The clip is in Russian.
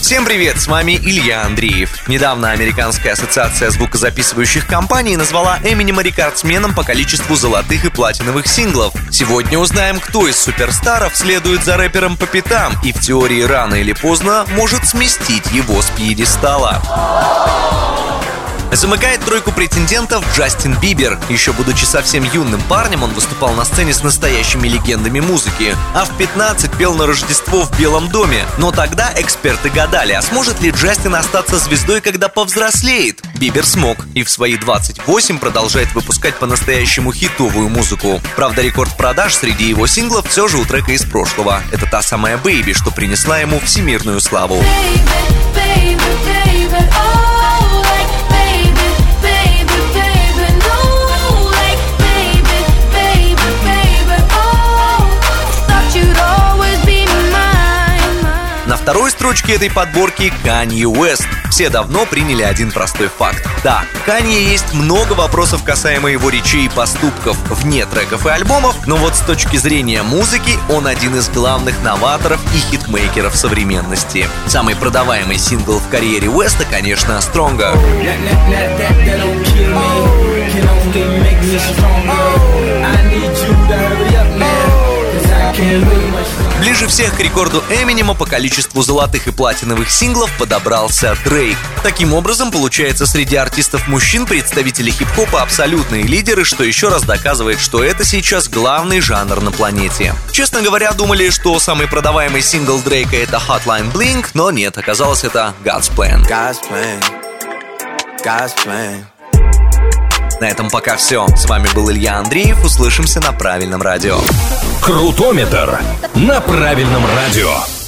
Всем привет, с вами Илья Андреев. Недавно Американская ассоциация звукозаписывающих компаний назвала Эминема рекордсменом по количеству золотых и платиновых синглов. Сегодня узнаем, кто из суперстаров следует за рэпером по пятам и в теории рано или поздно может сместить его с пьедестала. Замыкает тройку претендентов Джастин Бибер. Еще будучи совсем юным парнем, он выступал на сцене с настоящими легендами музыки. А в 15 пел на Рождество в Белом доме. Но тогда эксперты гадали, а сможет ли Джастин остаться звездой, когда повзрослеет? Бибер смог. И в свои 28 продолжает выпускать по-настоящему хитовую музыку. Правда, рекорд продаж среди его синглов все же у трека из прошлого. Это та самая «Baby», что принесла ему всемирную славу. Baby, второй строчке этой подборки Канье Уэст. Все давно приняли один простой факт. Да, Канье есть много вопросов касаемо его речей и поступков вне треков и альбомов, но вот с точки зрения музыки он один из главных новаторов и хитмейкеров современности. Самый продаваемый сингл в карьере Уэста, конечно, Stronger. I Ближе всех к рекорду Эминема по количеству золотых и платиновых синглов подобрался Дрейк. Таким образом, получается, среди артистов-мужчин представители хип-хопа абсолютные лидеры, что еще раз доказывает, что это сейчас главный жанр на планете. Честно говоря, думали, что самый продаваемый сингл Дрейка это Hotline Blink, но нет, оказалось это God's Plan. God's plan. God's plan. На этом пока все. С вами был Илья Андреев. Услышимся на правильном радио. Крутометр на правильном радио.